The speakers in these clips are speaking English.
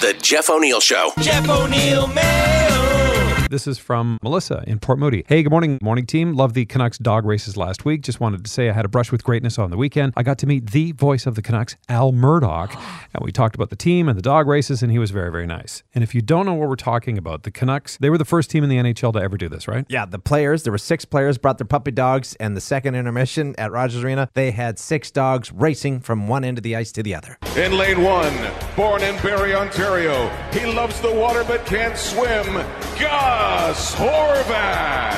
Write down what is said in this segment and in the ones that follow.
The Jeff O'Neill Show. Jeff O'Neill Mail. This is from Melissa in Port Moody. Hey, good morning, morning team. Love the Canucks dog races last week. Just wanted to say I had a brush with greatness on the weekend. I got to meet the voice of the Canucks, Al Murdoch, and we talked about the team and the dog races, and he was very, very nice. And if you don't know what we're talking about, the Canucks, they were the first team in the NHL to ever do this, right? Yeah, the players, there were six players, brought their puppy dogs, and the second intermission at Rogers Arena, they had six dogs racing from one end of the ice to the other. In lane one, born in Barrie, Ontario, he loves the water but can't swim. Gus Horvat.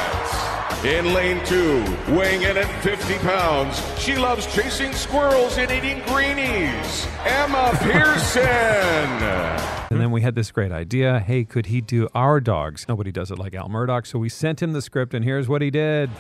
In lane two, weighing in at 50 pounds, she loves chasing squirrels and eating greenies. Emma Pearson. And then we had this great idea. Hey, could he do our dogs? Nobody does it like Al Murdoch. So we sent him the script, and here's what he did.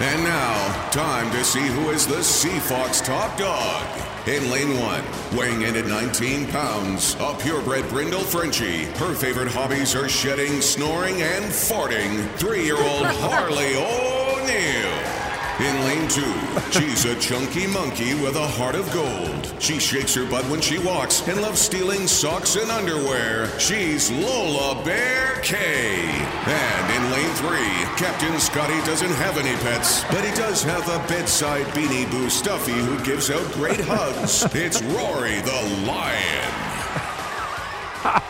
And now, time to see who is the CFOX top dog. In lane one, weighing in at 19 pounds, a purebred brindle Frenchie. Her favorite hobbies are shedding, snoring, and farting. Three year old Harley O'Neill. In lane two, she's a chunky monkey with a heart of gold. She shakes her butt when she walks and loves stealing socks and underwear. She's Lola Bear K. And in lane three, Captain Scotty doesn't have any pets, but he does have a bedside beanie boo stuffy who gives out great hugs. It's Rory the Lion.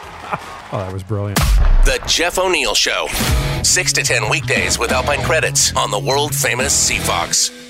Oh, that was brilliant. The Jeff O'Neill Show. 6 to 10 weekdays with Alpine Credits on the world famous CFOX.